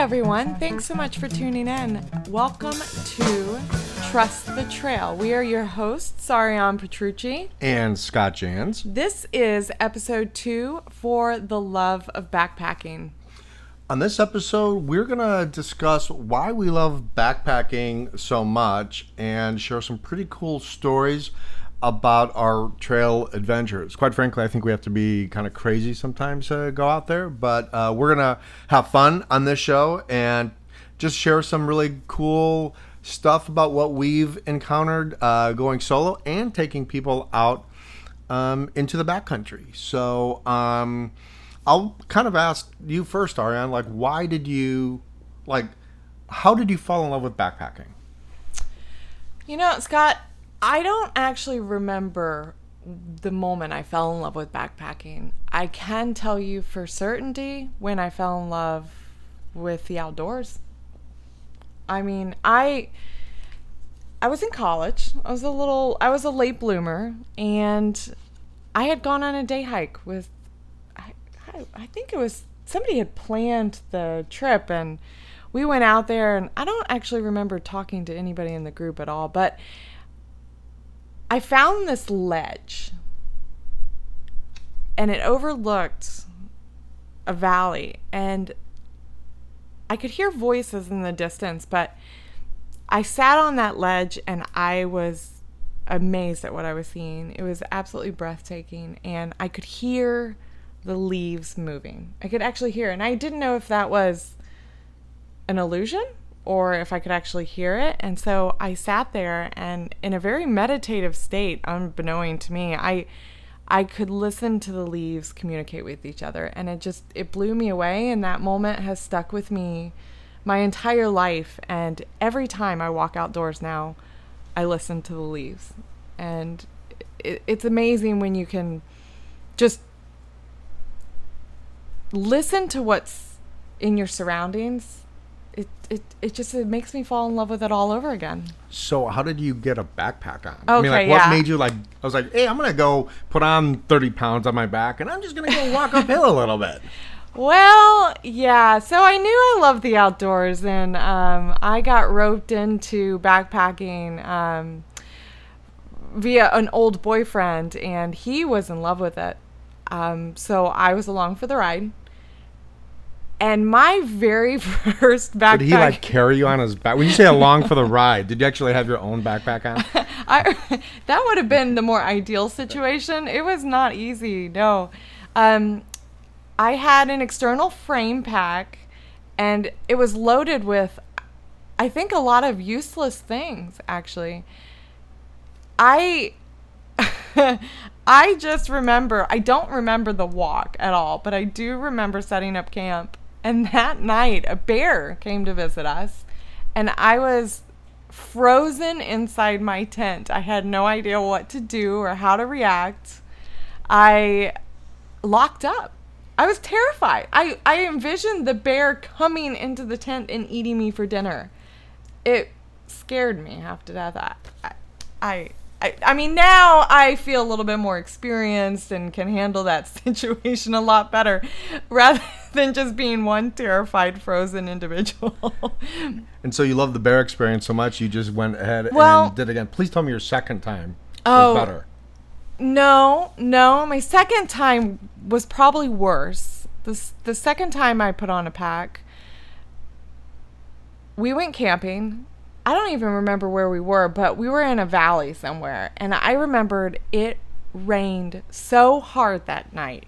everyone. Thanks so much for tuning in. Welcome to Trust the Trail. We are your hosts, Ariane Petrucci. And Scott Jans. This is episode two for the love of backpacking. On this episode, we're going to discuss why we love backpacking so much and share some pretty cool stories about our trail adventures. Quite frankly, I think we have to be kind of crazy sometimes to go out there, but uh, we're going to have fun on this show and just share some really cool stuff about what we've encountered uh, going solo and taking people out um, into the backcountry. So um, I'll kind of ask you first, Ariane, like, why did you, like, how did you fall in love with backpacking? You know, Scott, I don't actually remember the moment I fell in love with backpacking. I can tell you for certainty when I fell in love with the outdoors. I mean, I I was in college. I was a little I was a late bloomer and I had gone on a day hike with I I, I think it was somebody had planned the trip and we went out there and I don't actually remember talking to anybody in the group at all, but I found this ledge and it overlooked a valley and I could hear voices in the distance, but I sat on that ledge and I was amazed at what I was seeing. It was absolutely breathtaking and I could hear the leaves moving. I could actually hear, and I didn't know if that was an illusion or if I could actually hear it. And so I sat there and in a very meditative state, unbeknown to me, I I could listen to the leaves communicate with each other and it just it blew me away and that moment has stuck with me my entire life and every time I walk outdoors now, I listen to the leaves. And it, it's amazing when you can just listen to what's in your surroundings it, it, it just it makes me fall in love with it all over again. So how did you get a backpack on? Okay, I mean, like, what yeah. made you like? I was like, hey, I'm gonna go put on 30 pounds on my back, and I'm just gonna go walk uphill a little bit. Well, yeah. So I knew I loved the outdoors, and um, I got roped into backpacking um, via an old boyfriend, and he was in love with it. Um, so I was along for the ride. And my very first backpack. Did he like carry you on his back? When you say along for the ride, did you actually have your own backpack on? I, that would have been the more ideal situation. It was not easy. No. Um, I had an external frame pack and it was loaded with, I think, a lot of useless things, actually. I. I just remember, I don't remember the walk at all, but I do remember setting up camp. And that night, a bear came to visit us, and I was frozen inside my tent. I had no idea what to do or how to react. I locked up. I was terrified. I, I envisioned the bear coming into the tent and eating me for dinner. It scared me half to death. I, I, I, I mean, now I feel a little bit more experienced and can handle that situation a lot better rather than just being one terrified, frozen individual. And so you love the bear experience so much, you just went ahead Well- and did it again. Please tell me your second time Oh. was better. No, no. My second time was probably worse. The, the second time I put on a pack, we went camping. I don't even remember where we were, but we were in a valley somewhere. And I remembered it rained so hard that night.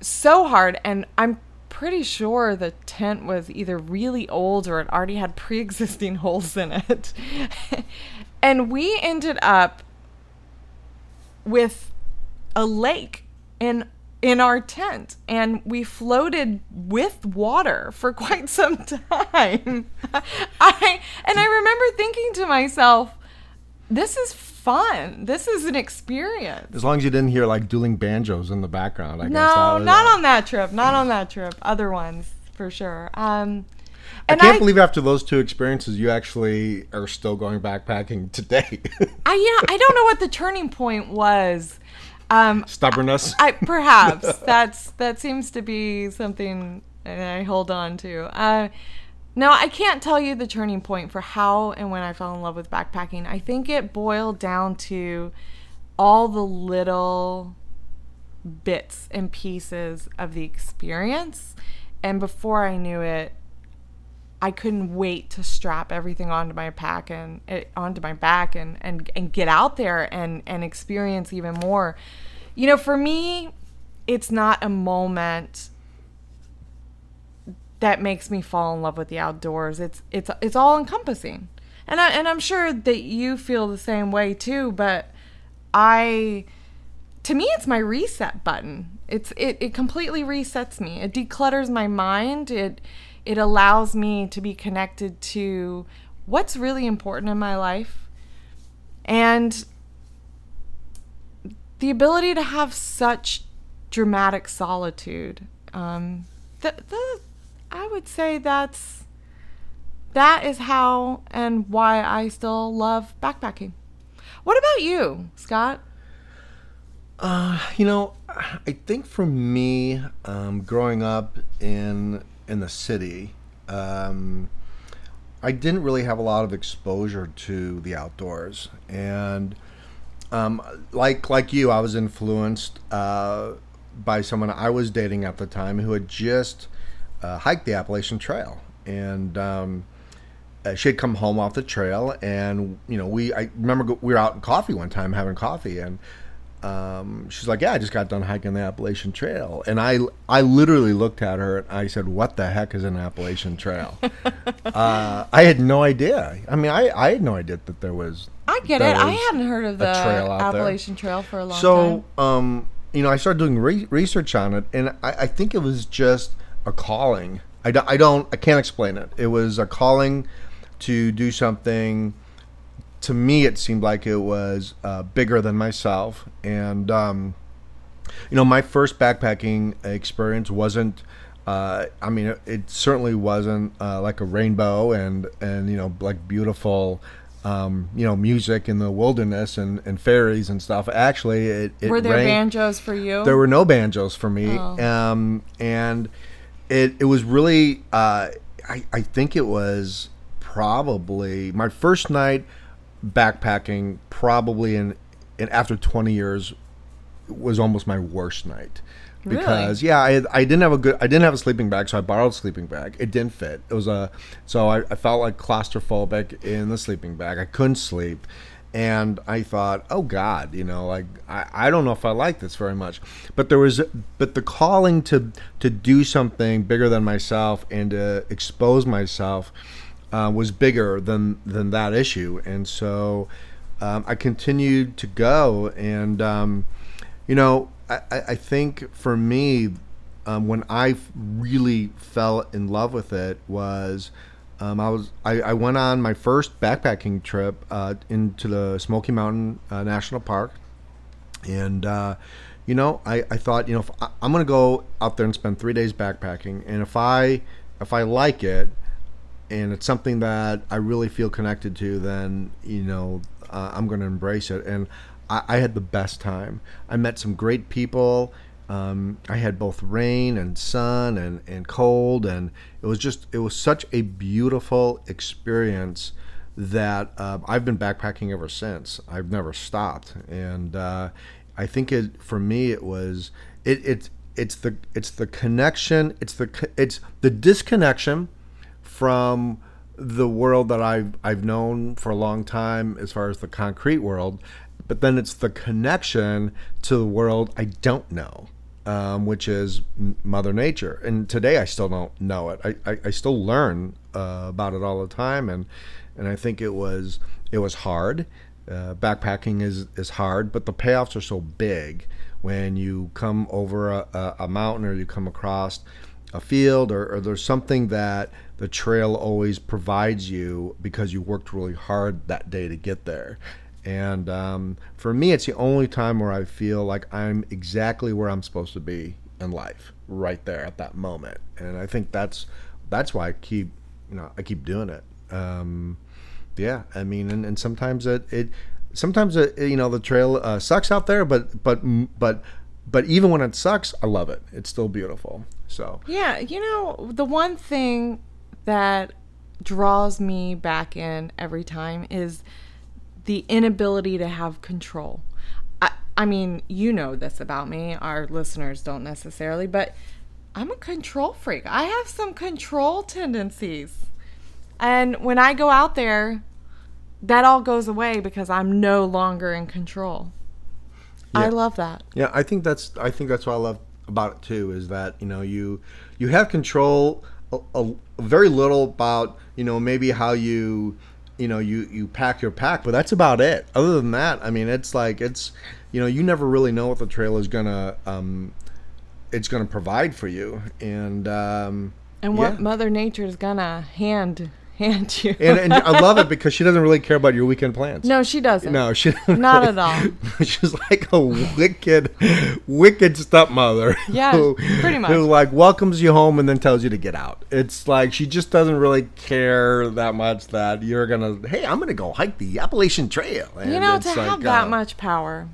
So hard. And I'm pretty sure the tent was either really old or it already had pre existing holes in it. and we ended up with a lake in in our tent and we floated with water for quite some time. I and I remember thinking to myself, this is fun. This is an experience. As long as you didn't hear like dueling banjos in the background, I guess. No, not on that trip. Not on that trip. Other ones for sure. Um I can't believe after those two experiences, you actually are still going backpacking today. I yeah, I don't know what the turning point was. Um Stubbornness. I perhaps that's that seems to be something I hold on to. Uh, no, I can't tell you the turning point for how and when I fell in love with backpacking. I think it boiled down to all the little bits and pieces of the experience. And before I knew it, I couldn't wait to strap everything onto my pack and uh, onto my back and, and, and get out there and, and experience even more. You know, for me, it's not a moment that makes me fall in love with the outdoors. It's it's it's all encompassing. And I and I'm sure that you feel the same way too, but I to me it's my reset button. It's it, it completely resets me. It declutters my mind. It it allows me to be connected to what's really important in my life. And the ability to have such dramatic solitude. Um, th- th- I would say that's that is how and why I still love backpacking. What about you, Scott? Uh, you know, I think for me, um, growing up in in the city, um, I didn't really have a lot of exposure to the outdoors, and um, like like you, I was influenced uh, by someone I was dating at the time who had just uh, hiked the Appalachian Trail, and um, uh, she had come home off the trail, and you know, we I remember we were out in coffee one time having coffee, and um, she's like, "Yeah, I just got done hiking the Appalachian Trail," and I I literally looked at her and I said, "What the heck is an Appalachian Trail?" uh, I had no idea. I mean, I I had no idea that there was. I get it. I hadn't heard of the Appalachian there. Trail for a long so, time. So, um, you know, I started doing re- research on it, and I, I think it was just a calling. I, do, I don't, I can't explain it. It was a calling to do something. To me, it seemed like it was uh, bigger than myself, and um, you know, my first backpacking experience wasn't. Uh, I mean, it, it certainly wasn't uh, like a rainbow and and you know like beautiful um, you know, music in the wilderness and, and fairies and stuff. Actually, it, it were there rained. banjos for you? There were no banjos for me, oh. um, and it it was really. Uh, I I think it was probably my first night backpacking. Probably in, in after twenty years, was almost my worst night because really? yeah, I, I didn't have a good I didn't have a sleeping bag, so I borrowed a sleeping bag. It didn't fit. It was a so I, I felt like claustrophobic in the sleeping bag. I couldn't sleep, and I thought, oh God, you know, like I, I don't know if I like this very much. But there was but the calling to to do something bigger than myself and to expose myself uh, was bigger than than that issue, and so um, I continued to go and. Um, you know, I, I think for me, um, when I really fell in love with it was um, I was I, I, went on my first backpacking trip uh, into the Smoky Mountain uh, National Park, and uh, you know I, I thought you know I, I'm gonna go out there and spend three days backpacking, and if I if I like it, and it's something that I really feel connected to, then you know uh, I'm gonna embrace it, and I, I had the best time. I met some great people. Um, I had both rain and sun and, and cold, and it was just it was such a beautiful experience that uh, I've been backpacking ever since. I've never stopped, and uh, I think it for me it was it it's it's the it's the connection it's the it's the disconnection from the world that I've I've known for a long time as far as the concrete world but then it's the connection to the world I don't know, um, which is Mother Nature. And today I still don't know it. I, I, I still learn uh, about it all the time, and and I think it was it was hard. Uh, backpacking is is hard, but the payoffs are so big when you come over a, a mountain or you come across a field or, or, there's something that the trail always provides you because you worked really hard that day to get there and um, for me, it's the only time where I feel like I'm exactly where I'm supposed to be in life, right there at that moment. And I think that's that's why I keep you know I keep doing it. Um, yeah, I mean, and, and sometimes it, it sometimes it, you know the trail uh, sucks out there, but but but but even when it sucks, I love it. It's still beautiful. So Yeah, you know, the one thing that draws me back in every time is the inability to have control. I, I mean, you know this about me. Our listeners don't necessarily, but I'm a control freak. I have some control tendencies. And when I go out there, that all goes away because I'm no longer in control. I love that. Yeah, I think that's I think that's what I love about it too is that you know you you have control a, a, very little about you know maybe how you you know you you pack your pack, but that's about it. Other than that, I mean, it's like it's you know you never really know what the trail is gonna um it's gonna provide for you, and um And what yeah. Mother Nature is gonna hand hand you. and, and I love it because she doesn't really care about your weekend plans. no, she doesn't. No, she Not at all. She's like a wicked, wicked stepmother. Yeah, who, pretty much. Who like welcomes you home and then tells you to get out. It's like she just doesn't really care that much that you're gonna. Hey, I'm gonna go hike the Appalachian Trail. You know, to like, have that uh, much power,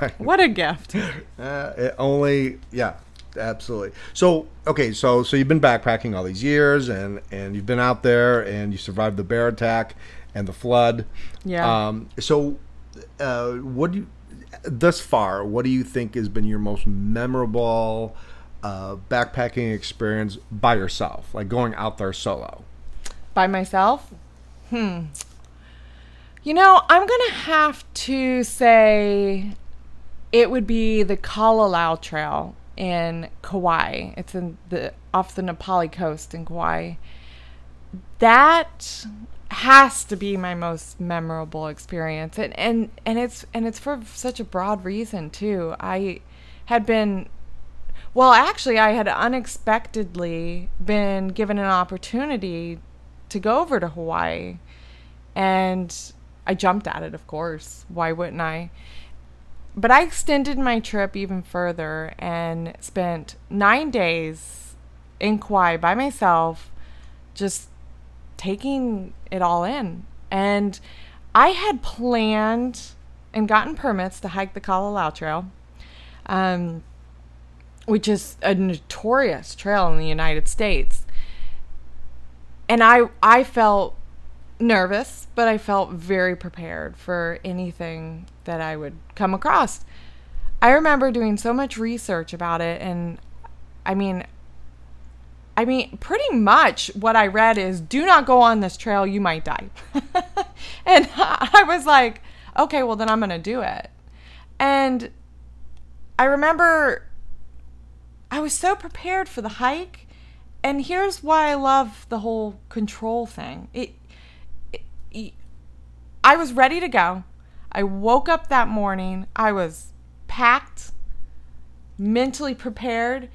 right? what a gift. Uh, it only, yeah, absolutely. So, okay, so so you've been backpacking all these years, and and you've been out there, and you survived the bear attack and the flood. Yeah. Um, so, uh, what do you, thus far? What do you think has been your most memorable uh, backpacking experience by yourself, like going out there solo? By myself? Hmm. You know, I'm gonna have to say it would be the Kalalau Trail in Kauai. It's in the off the Na Pali coast in Kauai. That has to be my most memorable experience. And, and and it's and it's for such a broad reason too. I had been well actually i had unexpectedly been given an opportunity to go over to hawaii. And i jumped at it of course. Why wouldn't i but i extended my trip even further and spent nine days in kauai by myself just taking it all in. And I had planned and gotten permits to hike the Kalalau Trail, um, which is a notorious trail in the United States. And I, I felt nervous, but I felt very prepared for anything that I would come across. I remember doing so much research about it, and I mean, I mean, pretty much what I read is do not go on this trail, you might die. and I was like, okay, well, then I'm going to do it. And I remember I was so prepared for the hike. And here's why I love the whole control thing. It, I was ready to go. I woke up that morning. I was packed, mentally prepared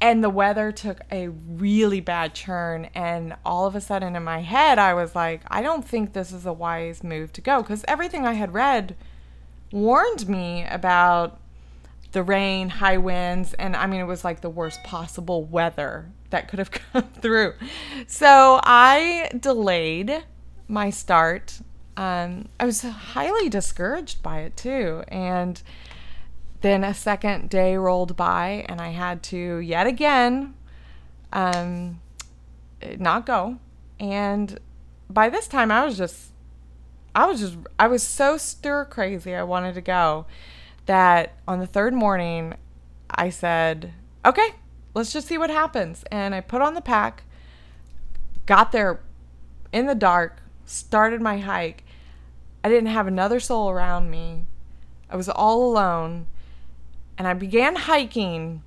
and the weather took a really bad turn and all of a sudden in my head i was like i don't think this is a wise move to go because everything i had read warned me about the rain high winds and i mean it was like the worst possible weather that could have come through so i delayed my start um, i was highly discouraged by it too and then a second day rolled by and I had to yet again um, not go. And by this time I was just I was just I was so stir crazy I wanted to go that on the third morning I said, "Okay, let's just see what happens." And I put on the pack, got there in the dark, started my hike. I didn't have another soul around me. I was all alone and I began hiking.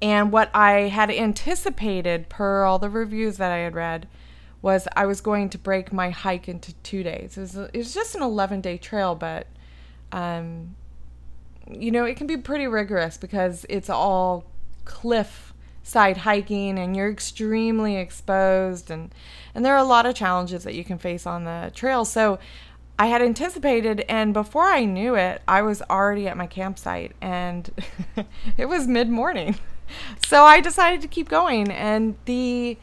And what I had anticipated, per all the reviews that I had read, was I was going to break my hike into two days. It was, it was just an 11 day trail, but, um, you know, it can be pretty rigorous because it's all cliff side hiking and you're extremely exposed and and there are a lot of challenges that you can face on the trail. So I had anticipated, and before I knew it, I was already at my campsite, and it was mid morning. So I decided to keep going, and the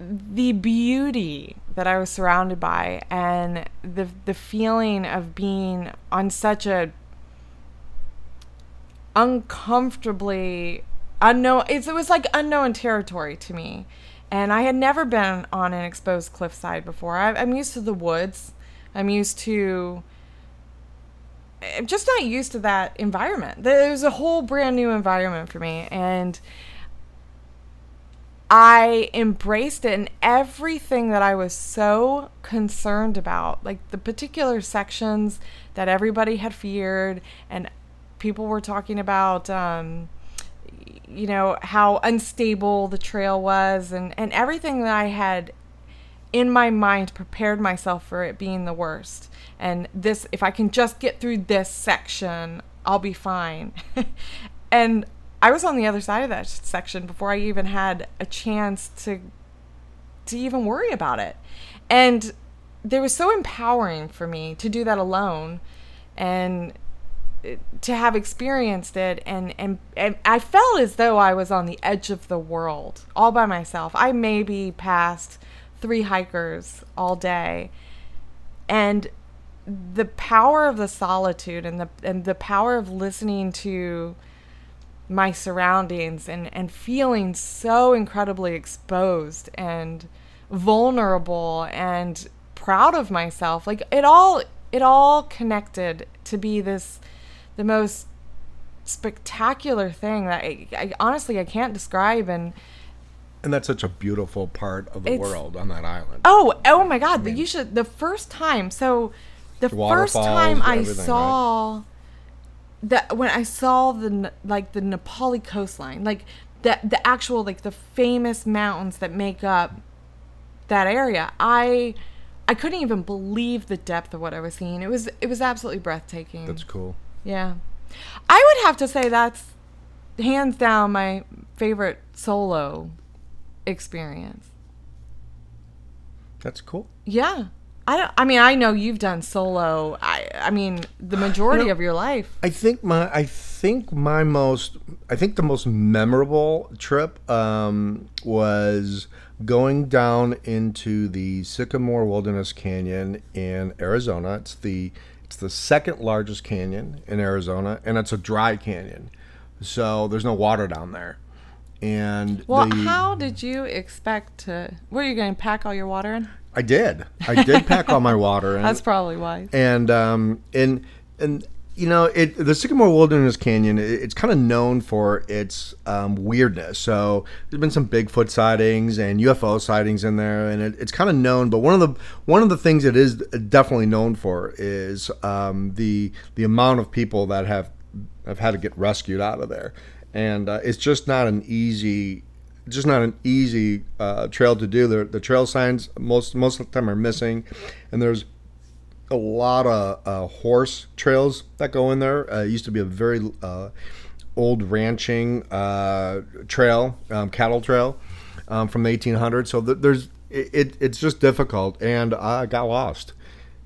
the beauty that I was surrounded by, and the the feeling of being on such a uncomfortably unknown. It was like unknown territory to me, and I had never been on an exposed cliffside before. I, I'm used to the woods. I'm used to. Eh, I'm just not used to that environment. There was a whole brand new environment for me, and I embraced it and everything that I was so concerned about, like the particular sections that everybody had feared, and people were talking about, um, you know, how unstable the trail was, and, and everything that I had in my mind prepared myself for it being the worst. And this, if I can just get through this section, I'll be fine. and I was on the other side of that section before I even had a chance to to even worry about it. And there was so empowering for me to do that alone and to have experienced it and, and and I felt as though I was on the edge of the world all by myself. I maybe passed three hikers all day. And the power of the solitude and the and the power of listening to my surroundings and, and feeling so incredibly exposed and vulnerable and proud of myself. Like it all it all connected to be this the most spectacular thing that I, I honestly I can't describe and and that's such a beautiful part of the world on that island. Oh, oh my God! but you should. The first time, so the first time I everything, right? saw that when I saw the like the Na Pali coastline, like the the actual like the famous mountains that make up that area, I I couldn't even believe the depth of what I was seeing. It was it was absolutely breathtaking. That's cool. Yeah. I would have to say that's hands down my favorite solo experience. That's cool. Yeah. I don't I mean I know you've done solo. I I mean the majority You know- of your life. I think my I think my most I think the most memorable trip um, was going down into the Sycamore Wilderness Canyon in Arizona. It's the it's the second largest canyon in Arizona, and it's a dry canyon, so there's no water down there. And Well, the, how did you expect to Where are you going to pack all your water in? I did I did pack all my water in. That's probably wise. and um, and and you know it the Sycamore Wilderness Canyon it, it's kind of known for its um, weirdness. So there's been some Bigfoot sightings and UFO sightings in there, and it, it's kind of known. But one of the one of the things it is definitely known for is um, the the amount of people that have have had to get rescued out of there, and uh, it's just not an easy just not an easy uh, trail to do. The, the trail signs most most of the time are missing, and there's a lot of uh, horse trails that go in there. Uh, it used to be a very uh, old ranching uh, trail, um, cattle trail um, from the 1800s. So th- there's it, it, it's just difficult, and I got lost.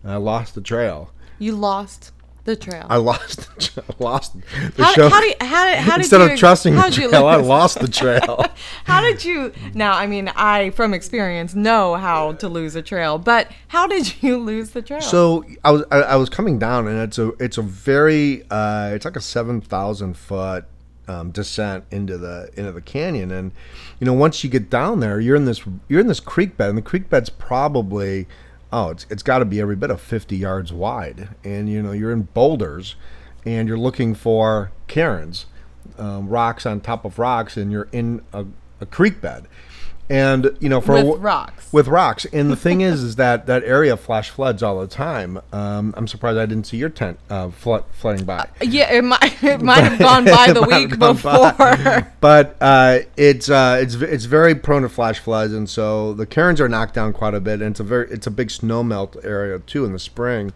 I lost the trail. You lost the trail. I lost lost the how, show. how, how, did- how did Instead you of trusting the trail, I lost the trail. How did you? Now, I mean, I from experience know how to lose a trail, but how did you lose the trail? So I was I, I was coming down, and it's a it's a very uh, it's like a seven thousand foot um, descent into the into the canyon, and you know once you get down there, you're in this you're in this creek bed, and the creek bed's probably oh it's it's got to be every bit of fifty yards wide, and you know you're in boulders, and you're looking for cairns, um, rocks on top of rocks, and you're in a, a creek bed. And you know, for With wh- rocks. with rocks. And the thing is, is that that area flash floods all the time. Um, I'm surprised I didn't see your tent uh, flood, flooding by. yeah, it might it might have gone by the It might have week before. by. But uh, it's uh, it's it's very prone to flash floods, and so the cairns are knocked down quite a bit. And it's a very it's a big snow melt area too in the spring.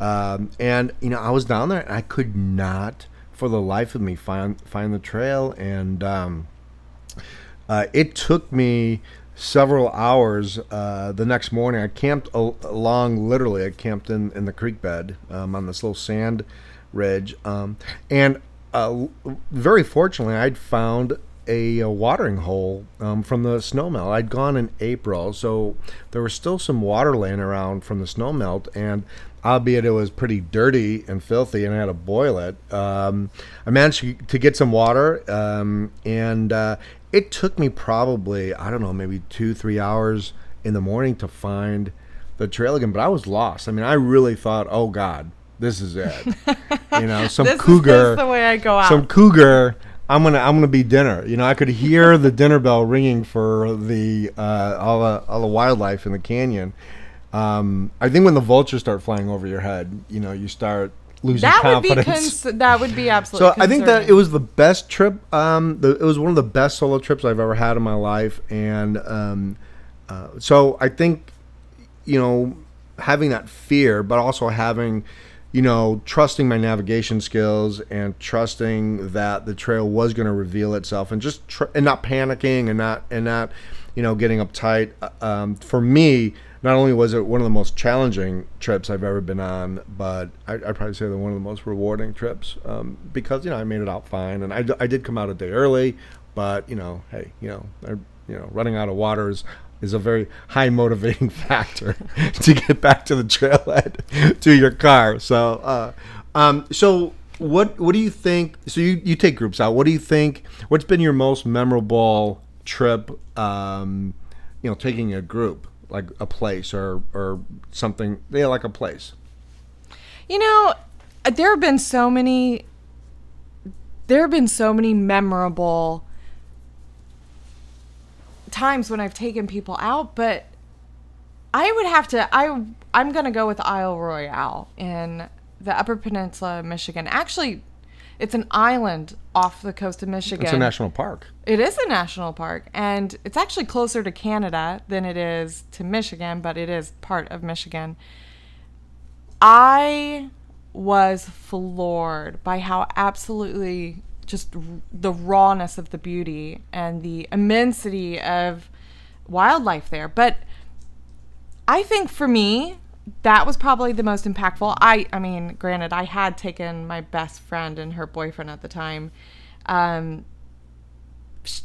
Um, and you know, I was down there and I could not, for the life of me, find find the trail. And um, uh, it took me several hours uh, the next morning. I camped al- along, literally, I camped in, in the creek bed um, on this little sand ridge. Um, and uh, very fortunately, I'd found a, a watering hole um, from the snow melt. I'd gone in April, so there was still some water laying around from the snow melt, and albeit it was pretty dirty and filthy, and I had to boil it. Um, I managed to, to get some water, um, and uh, it took me probably I don't know maybe two three hours in the morning to find the trail again. But I was lost. I mean, I really thought, oh God, this is it. you know, some this cougar. Is, the way I go out. Some cougar. I'm gonna I'm gonna be dinner. You know, I could hear the dinner bell ringing for the uh, all the all the wildlife in the canyon. Um, I think when the vultures start flying over your head, you know, you start losing that confidence. Would be cons- that would be absolutely. So I think that it was the best trip. Um, the, it was one of the best solo trips I've ever had in my life, and um, uh, so I think you know having that fear, but also having you know, trusting my navigation skills and trusting that the trail was going to reveal itself, and just tr- and not panicking and not and not, you know, getting uptight. Uh, um, for me, not only was it one of the most challenging trips I've ever been on, but I, would probably say they're one of the most rewarding trips um, because you know I made it out fine, and I, I did come out a day early, but you know, hey, you know, I, you know, running out of water is is a very high motivating factor to get back to the trailhead to your car. So, uh, um, so what what do you think? So you, you take groups out. What do you think? What's been your most memorable trip? Um, you know, taking a group like a place or or something. Yeah, like a place. You know, there have been so many. There have been so many memorable times when I've taken people out, but I would have to I I'm to go with Isle Royale in the Upper Peninsula Michigan. Actually, it's an island off the coast of Michigan. It's a national park. It is a national park, and it's actually closer to Canada than it is to Michigan, but it is part of Michigan. I was floored by how absolutely just the rawness of the beauty and the immensity of wildlife there. But I think for me, that was probably the most impactful. I, I mean, granted, I had taken my best friend and her boyfriend at the time. Um,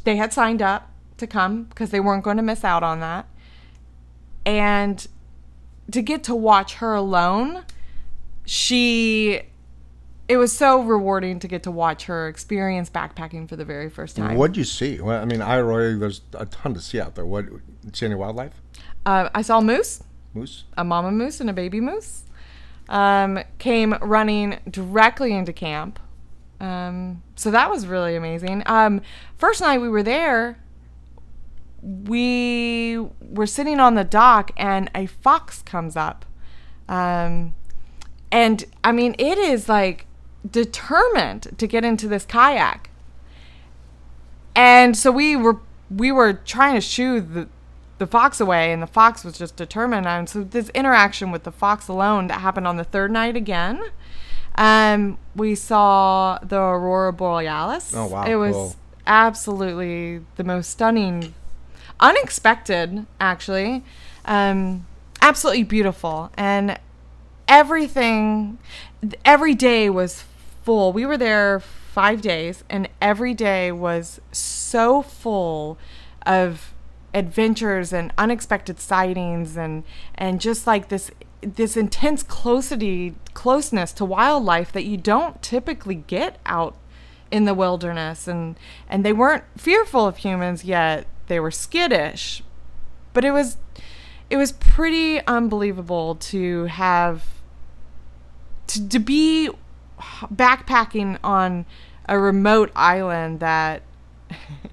they had signed up to come because they weren't going to miss out on that. And to get to watch her alone, she it was so rewarding to get to watch her experience backpacking for the very first time. What'd you see? Well, I mean, I already there's a ton to see out there. What see any wildlife? Uh, I saw moose. Moose. A mama moose and a baby moose. Um, came running directly into camp. Um, so that was really amazing. Um, first night we were there, we were sitting on the dock and a fox comes up. Um, and I mean, it is like determined to get into this kayak. And so we were we were trying to shoo the the fox away and the fox was just determined and so this interaction with the fox alone that happened on the third night again um we saw the aurora borealis oh wow it was cool. absolutely the most stunning unexpected actually um absolutely beautiful and everything every day was full. We were there five days, and every day was so full of adventures and unexpected sightings and and just like this this intense closity closeness to wildlife that you don't typically get out in the wilderness. And and they weren't fearful of humans yet. They were skittish but it was it was pretty unbelievable to have to, to be backpacking on a remote island that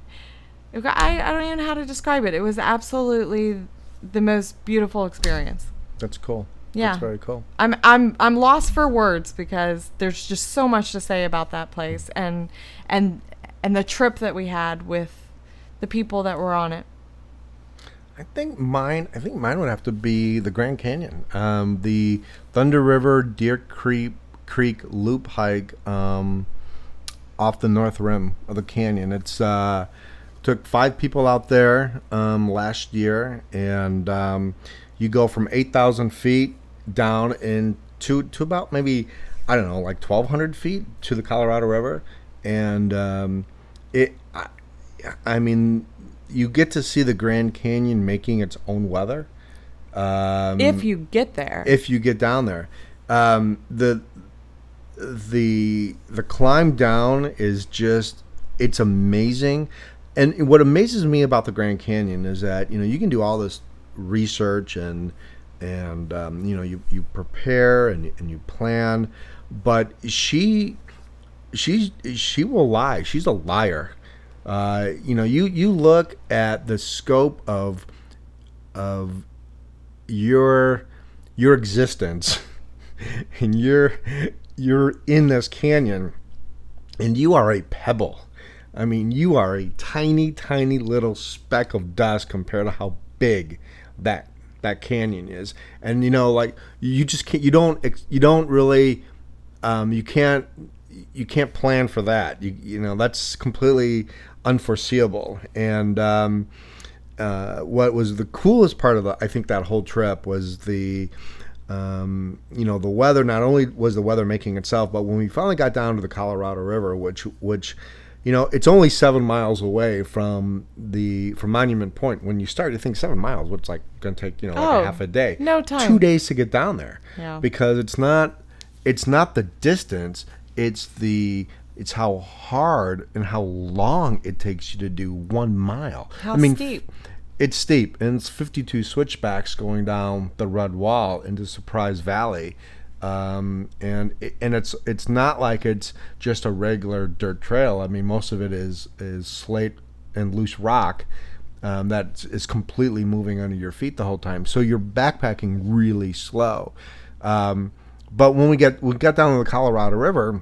I, I don't even know how to describe it. It was absolutely the most beautiful experience. That's cool. Yeah. That's very cool. I'm I'm I'm lost for words because there's just so much to say about that place and and and the trip that we had with the people that were on it. I think mine. I think mine would have to be the Grand Canyon, um, the Thunder River Deer Creek Creek Loop hike um, off the north rim of the canyon. It's uh, took five people out there um, last year, and um, you go from eight thousand feet down into to about maybe I don't know, like twelve hundred feet to the Colorado River, and um, it. I, I mean, you get to see the Grand Canyon making its own weather. Um, if you get there. if you get down there, um, the the the climb down is just it's amazing. And what amazes me about the Grand Canyon is that you know you can do all this research and and um, you know you, you prepare and, and you plan, but she she she will lie. She's a liar. Uh, you know you you look at the scope of of your your existence and you're you're in this canyon and you are a pebble i mean you are a tiny tiny little speck of dust compared to how big that that canyon is and you know like you just can't you don't you don't really um, you can't you can't plan for that you you know that's completely unforeseeable and um, uh, what was the coolest part of the I think that whole trip was the um, you know the weather. Not only was the weather making itself, but when we finally got down to the Colorado River, which which you know it's only seven miles away from the from Monument Point. When you start to think seven miles, what's like going to take you know like Oh, a half a day, no time. two days to get down there, Yeah. because it's not it's not the distance, it's the it's how hard and how long it takes you to do one mile. How I mean, steep? it's steep, and it's 52 switchbacks going down the Red Wall into Surprise Valley, um, and and it's it's not like it's just a regular dirt trail. I mean, most of it is is slate and loose rock um, that is completely moving under your feet the whole time. So you're backpacking really slow. Um, but when we get we got down to the Colorado River,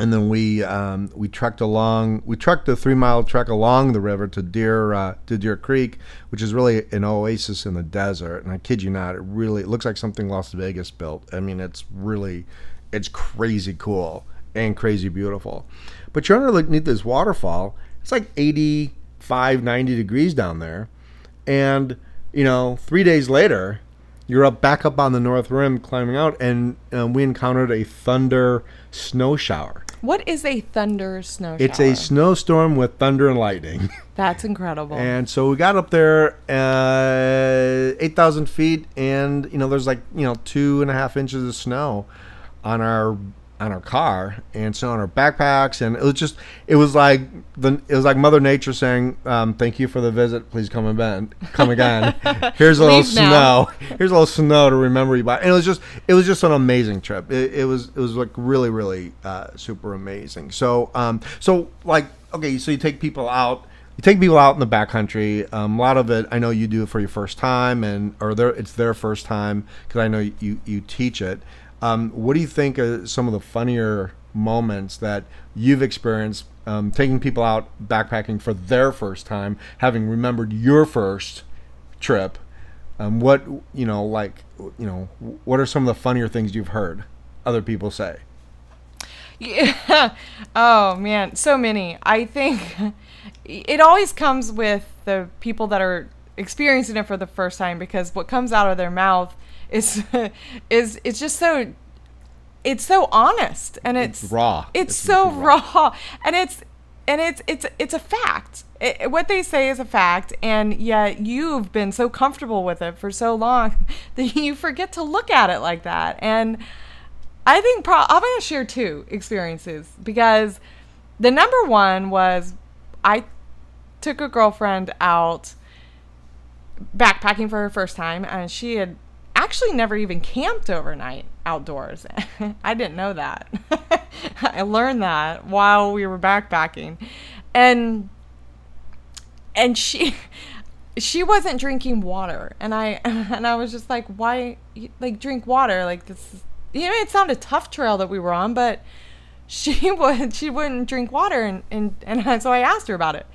and then we um, we trekked along. We trekked a three mile trek along the river to Deer uh, to Deer Creek, which is really an oasis in the desert. And I kid you not, it really it looks like something Las Vegas built. I mean, it's really it's crazy cool and crazy beautiful. But you're underneath this waterfall. It's like 85, 90 degrees down there, and you know, three days later, you're up back up on the north rim climbing out, and um, we encountered a thunder snow shower. What is a thunder snow shower? It's a snowstorm with thunder and lightning. That's incredible. and so we got up there, uh, 8,000 feet, and, you know, there's like, you know, two and a half inches of snow on our on our car and so on our backpacks and it was just it was like the it was like mother nature saying um, thank you for the visit. Please come again come again. Here's a little snow. Here's a little snow to remember you by and it was just it was just an amazing trip. It, it was it was like really really uh, super amazing. So um so like okay so you take people out you take people out in the backcountry. Um, a lot of it i know you do it for your first time and or their it's their first time because i know you you teach it um, what do you think are some of the funnier moments that you've experienced um, taking people out backpacking for their first time having remembered your first trip um, what you know like you know what are some of the funnier things you've heard other people say Yeah. Oh man, so many. I think it always comes with the people that are experiencing it for the first time because what comes out of their mouth is is it's just so it's so honest and it's, It's raw. It's, It's so raw. raw. and it's and it's it's it's a fact. It, what they say is a fact, and yet you've been so comfortable with it for so long that you forget to look at it like that. And I think pro- I'm going to share two experiences because the number one was I took a girlfriend out backpacking for her first time, and she had actually never even camped overnight outdoors. I didn't know that. I learned that while we were backpacking, and and she she wasn't drinking water. And i and i was just like why like drink water? Like this is, you know it's not a tough trail that we were on but she would she wouldn't drink water. And and, and so i asked her about it.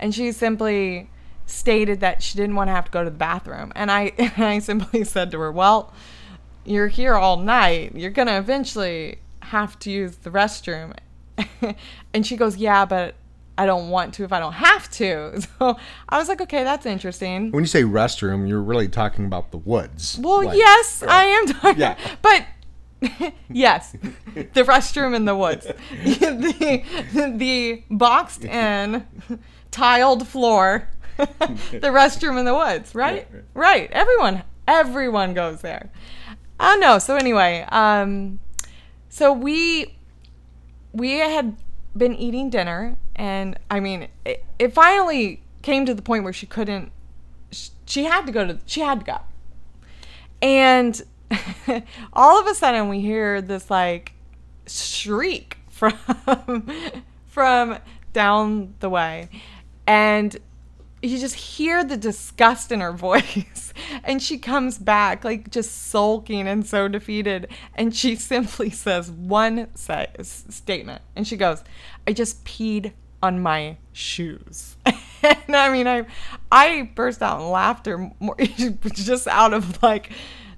And she simply stated that she didn't want to have to go to the bathroom and i and i simply said to her well you're here all night you're gonna eventually have to use the restroom and she goes yeah but I don't want to if I don't have to. So I was like, okay, that's interesting. when you say restroom you're really talking about the woods Well, Like, yes, right. I am talking. Yeah. But yes, the restroom in the woods, the, the boxed in tiled floor, the restroom in the woods, right? right. Right. Everyone, everyone goes there. I don't know. So anyway, um, so we we had been eating dinner, and I mean, it, it finally came to the point where she couldn't. sh- She had to go to. She had to go, and all of a sudden we hear this like shriek from from down the way, and you just hear the disgust in her voice. And she comes back like just sulking and so defeated. And she simply says one statement. And she goes i just peed on my shoes. And i mean i i burst out in laughter more, just out of like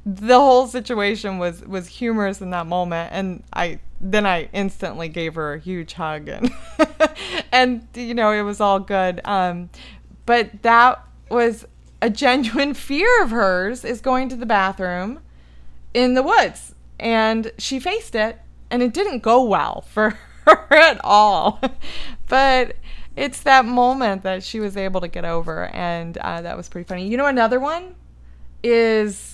the whole situation was was humorous in that moment. And i then i instantly gave her a huge hug and and you know it was all good. Um but that was a genuine fear of hers is going to the bathroom in the woods and she faced it and it didn't go well for her at all but it's that moment that she was able to get over and uh, that was pretty funny you know another one is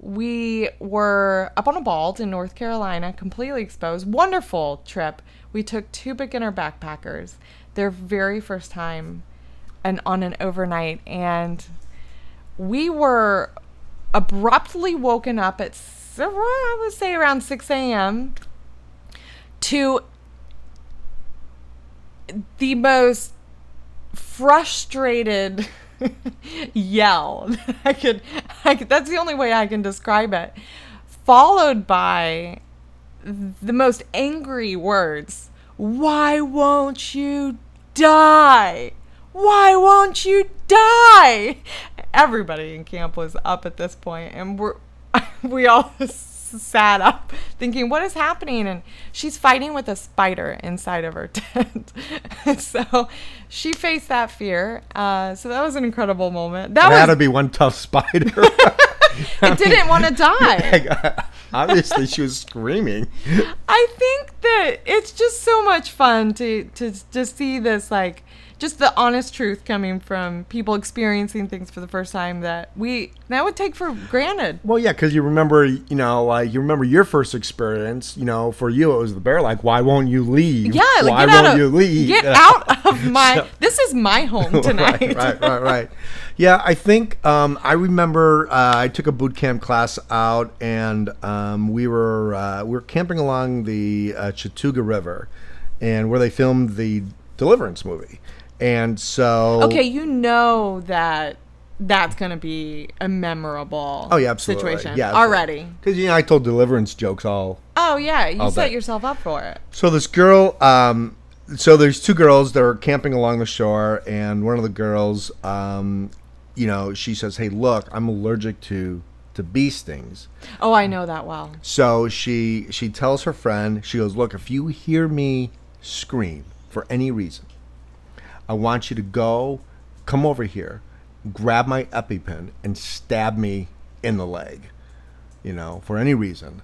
we were up on a bald in North Carolina, completely exposed. Wonderful trip. We took two beginner backpackers, their very first time, and on an overnight, and we were abruptly woken up at I would say around six a.m. to the most frustrated yell. I could, I could, that's the only way I can describe it. Followed by the most angry words. Why won't you die? Why won't you die? Everybody in camp was up at this point, and we're we all sat up thinking, what is happening? And she's fighting with a spider inside of her tent. so she faced that fear. Uh, so that was an incredible moment. That had to be one tough spider. it didn't want to die. Obviously, she was screaming. I think that it's just so much fun to to just see this like just the honest truth coming from people experiencing things for the first time that we that would take for granted. Well, yeah, because you remember, you know, like you remember your first experience. You know, for you it was the bear. Like, why won't you leave? Yeah, like why won't of you leave? get out of my. So- this is my home tonight. right, right, right, right. Yeah, I think um, I remember uh, I took a boot camp class out, and um, we were uh, we were camping along the uh, Chattooga River, and where they filmed the Deliverance movie, and so Okay, you know that that's gonna be a memorable Oh yeah, absolutely. situation Yeah, already. Because you know I told Deliverance jokes all Oh yeah, you set bet. yourself up for it. So this girl, um, so there's two girls that are camping along the shore, and one of the girls, um, you know, she says, "Hey, look, I'm allergic to to bee stings." Oh, I know that well. So she she tells her friend, she goes, "Look, if you hear me scream for any reason, I want you to go, come over here, grab my EpiPen, and stab me in the leg, you know, for any reason."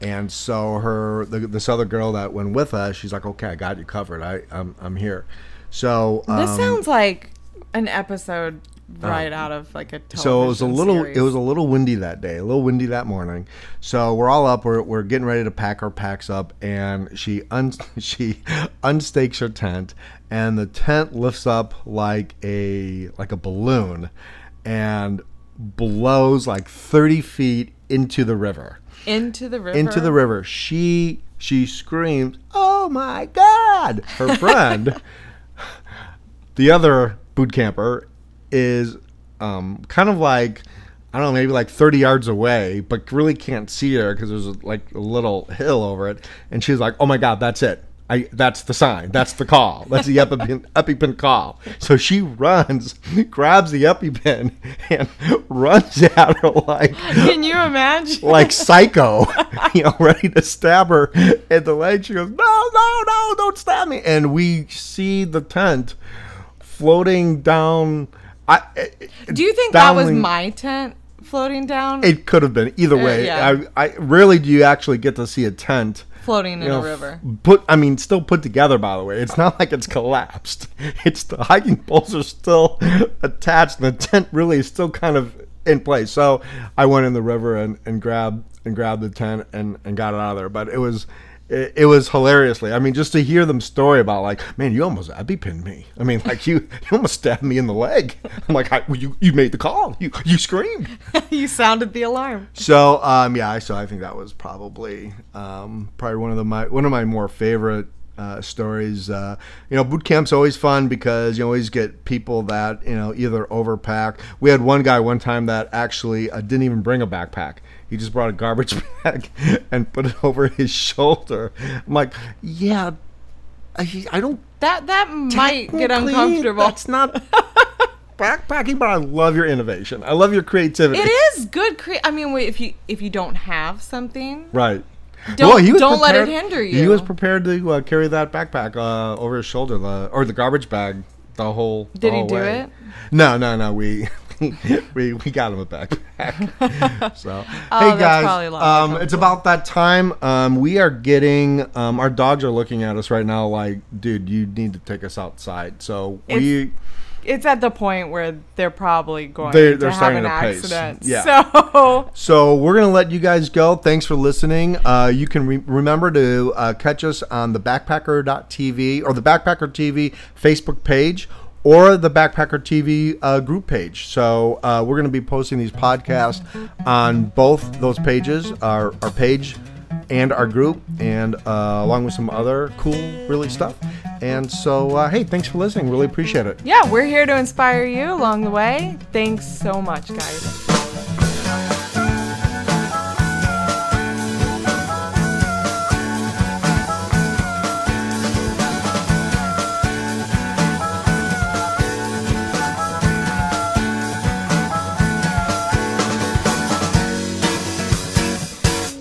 And so her the, this other girl that went with us, she's like, "Okay, I got you covered. I I'm I'm here." So This um, sounds like an episode right uh, out of like a so it was a little series. it was a little windy that day a little windy that morning so we're all up we're, we're getting ready to pack our packs up and she un- she unstakes her tent and the tent lifts up like a like a balloon and blows like 30 feet into the river into the river. into the river. She she screams, "Oh my god!" Her friend, the other boot camper, is um, kind of like I don't know, maybe like thirty yards away, but really can't see her because there's a, like a little hill over it. And she's like, "Oh my god, that's it." I, that's the sign. That's the call. That's the EpiPen, EpiPen call. So she runs, grabs the EpiPen, and runs at her like Can you imagine? like psycho, you know, ready to stab her in the leg. She goes, "No, no, no, don't stab me!" And we see the tent floating down. I, Do you think that was my tent floating down? It could have been either uh, way. yeah. I, I rarely do you actually get to see a tent floating in know, a river. Put, I mean, still put together. By the way, it's not like it's collapsed. It's the hiking poles are still attached, and the tent really is still kind of in place. So I went in the river and, and grabbed and grabbed the tent and, and got it out of there. But it was it, it was hilariously. I mean, just to hear them story about like, man, you almost epipinned me. I mean, like you you almost stabbed me in the leg. I'm like, I, you you made the call. You you screamed. you sounded the alarm. So um, yeah, so I think that was probably um, probably one of the my one of my more favorite uh, stories. Uh, you know, boot camp's always fun because you always get people that you know either overpack. We had one guy one time that actually uh, didn't even bring a backpack. He just brought a garbage bag and put it over his shoulder. I'm like, yeah, I, I don't. That that might get uncomfortable. That's not. Backpacking, but I love your innovation. I love your creativity. It is good. Cre- I mean, wait, if you if you don't have something, Right. Don't- don't let it hinder you. He was prepared to uh, carry that backpack uh, over his shoulder, the, or the garbage bag, the whole. the Did he do way. it? No, no, no. We we we got him a backpack. so Oh, hey guys, probably a lot more um, it's about that time. Um, we are getting um, our dogs are looking at us right now, like, dude, you need to take us outside. So we. it's at the point where they're probably going They're- to they're have an to pace. Yeah. So So we're gonna let you guys go. Thanks for listening. Uh, you can re- remember to uh, catch us on the Backpacker.tv or the Backpacker TV Facebook page or the Backpacker TV uh, group page. So uh, we're gonna be posting these podcasts on both those pages, our our page and our group, and uh, along with some other cool, really stuff. And so, uh, hey, thanks for listening. Really appreciate it. yeah, we're here to inspire you along the way. Thanks so much, guys.